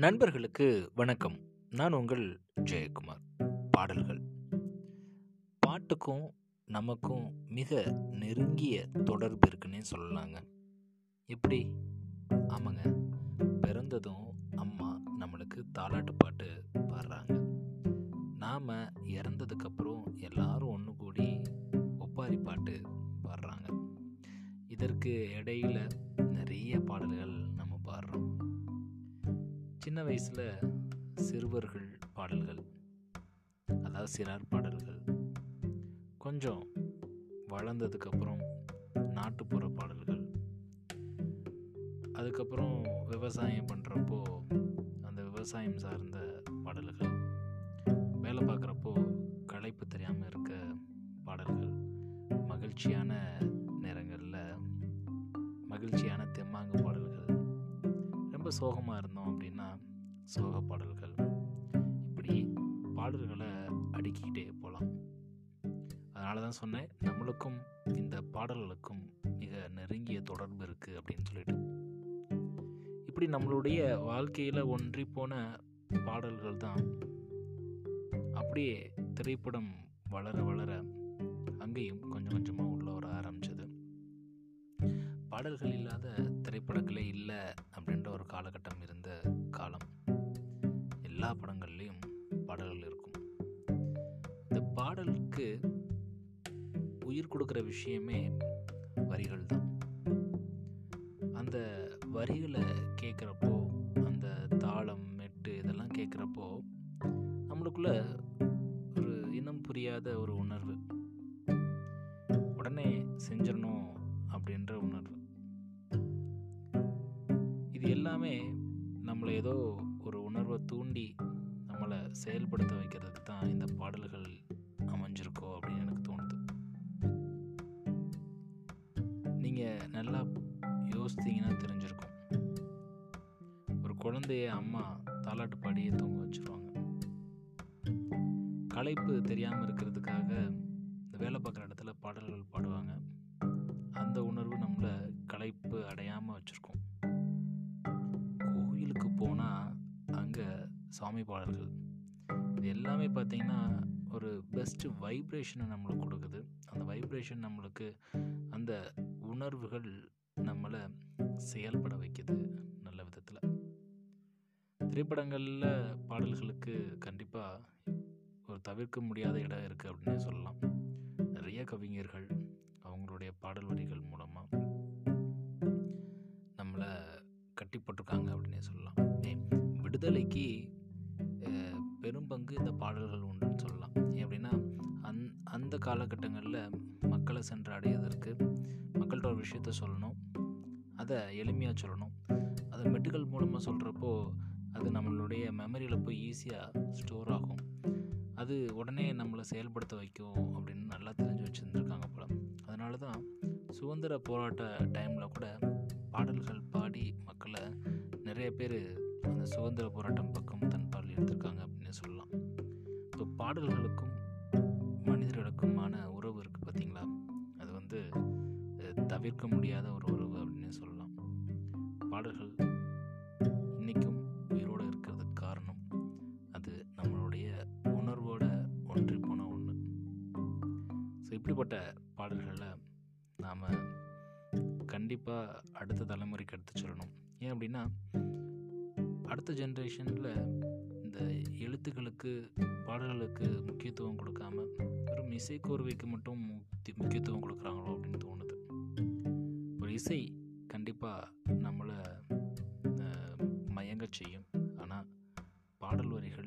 நண்பர்களுக்கு வணக்கம். நான் உங்கள் ஜெயக்குமார். பாடல்கள். பாட்டுக்கும் நமக்கும் மிக நெருங்கிய தொடர்பு இருக்குன்னே சொல்லலாங்க. எப்படி? ஆமாங்க. பிறந்ததும் அம்மா நம்மளுக்கு தாலாட்டு பாட்டு பாடுறாங்க. நாம் இறந்ததுக்கப்புறம் எல்லாரும் ஒன்று கூடி ஒப்பாரி பாட்டு பாடுறாங்க. இதற்கு இடையில நிறைய பாடல்கள் சின்ன வயசில் சிறுவர்கள் பாடல்கள் அதாவது சிறார் பாடல்கள் கொஞ்சம் வளர்ந்ததுக்கப்புறம் நாட்டுப்புற பாடல்கள் அதுக்கப்புறம் விவசாயம் பண்ணுறப்போ அந்த விவசாயம் சார்ந்த பாடல்கள் வேலை பார்க்குறப்போ களைப்பு தெரியாமல் இருக்க பாடல்கள் மகிழ்ச்சியான நேரங்களில் மகிழ்ச்சியான தெம்மாங்கு பாடல்கள் ரொம்ப சோகமாக இருந்தோம். சோக பாடல்கள். இப்படி பாடல்களை அடுக்கிக்கிட்டே போகலாம். அதனால தான் சொன்னேன் நம்மளுக்கும் இந்த பாடல்களுக்கும் மிக நெருங்கிய தொடர்பு இருக்குது அப்படின்னு சொல்லிட்டு. இப்படி நம்மளுடைய வாழ்க்கையில் ஒன்றி போன பாடல்கள் தான். அப்படியே திரைப்படம் வளர வளர அங்கேயும் கொஞ்சம் கொஞ்சமாக உள்ள வர ஆரம்பிச்சது. பாடல்கள் இல்லாத திரைப்படங்களே இல்லை அப்படின்ற ஒரு காலம் எல்லா படங்கள்லேயும் பாடல்கள் இருக்கும். இந்த பாடலுக்கு உயிர் கொடுக்குற விஷயமே வரிகள் தான். அந்த வரிகளை கேட்குறப்போ அந்த தாளம் மெட்டு இதெல்லாம் கேட்குறப்போ நம்மளுக்குள்ள ஒரு இனம் புரியாத ஒரு உணர்வு. உடனே செஞ்சிடணும் அப்படின்ற உணர்வு. இது எல்லாமே நம்மளை ஏதோ ஒரு உணர்வை தூண்டி நம்மளை செயல்படுத்த வைக்கிறதுக்கு தான் இந்த பாடல்கள் அமைஞ்சிருக்கோ அப்படின்னு எனக்கு தோணுது. நீங்கள் நல்லா யோசித்தீங்கன்னா தெரிஞ்சிருக்கும். ஒரு குழந்தைய அம்மா தாலாட்டு பாடியே தூங்க வச்சுருவாங்க. களைப்பு தெரியாமல் இருக்கிறதுக்காக இந்த வேலை பார்க்குற இடத்துல பாடல்கள் பாடுவாங்க. சாமி பாடல்கள். இது எல்லாமே பார்த்திங்கன்னா ஒரு பெஸ்ட்டு வைப்ரேஷனை நம்மளுக்கு கொடுக்குது. அந்த வைப்ரேஷன் நம்மளுக்கு அந்த உணர்வுகள் நம்மளை செயல்பட வைக்குது நல்ல விதத்தில். திரைப்படங்களில் பாடல்களுக்கு கண்டிப்பாக ஒரு தவிர்க்க முடியாத இடம் இருக்குது அப்படின்னு சொல்லலாம். நிறைய கவிஞர்கள் அவங்களுடைய பாடல் வரிகள் மூலமாக நம்மளை கட்டி போட்டிருக்காங்க அப்படின்னே சொல்லலாம். விடுதலைக்கு காலகட்டங்களில் மக்களை சென்று அடைவதற்கு மக்கள்கிட்ட ஒரு விஷயத்த சொல்லணும். அதை எளிமையாக சொல்லணும். அதை மெட்டுகள் மூலமாக சொல்கிறப்போ அது நம்மளுடைய மெமரியில் போய் ஈஸியாக ஸ்டோர் ஆகும். அது உடனே நம்மளை செயல்படுத்த வைக்கும் அப்படின்னு நல்லா தெரிஞ்சு வச்சுருந்துருக்காங்க போல. அதனால தான் சுதந்திர போராட்ட டைமில் கூட பாடல்கள் பாடி மக்களை நிறைய பேர் அந்த சுதந்திர போராட்டம் பக்கம் தன் பால் எடுத்திருக்காங்க அப்படின்னு சொல்லலாம். ஸோ பாடல்களுக்கும் வந்து தவிர்க்க முடியாத ஒரு உறவு அப்படின்னு சொல்லலாம். பாடல்கள் இன்றைக்கும் உயிரோடு இருக்கிறதுக்கு காரணம் அது நம்மளுடைய உணர்வோட ஒன்றி போன ஒன்று ஸோ இப்படிப்பட்ட பாடல்களை நாம் கண்டிப்பாக அடுத்த தலைமுறைக்கு எடுத்து சொல்லணும். ஏன் அப்படின்னா அடுத்த ஜென்ரேஷனில் இந்த எழுத்துக்களுக்கு பாடல்களுக்கு முக்கியத்துவம் கொடுக்காம வெறும் இசைக்கோர்வைக்கு மட்டும் முக்கிய- முக்கியத்துவம் கொடுக்குறாங்களோ அப்படின்னு தோணுது. ஒரு இசை கண்டிப்பாக நம்மளை அஹ், மயங்கச் செய்யும். ஆனால் பாடல் வரிகள்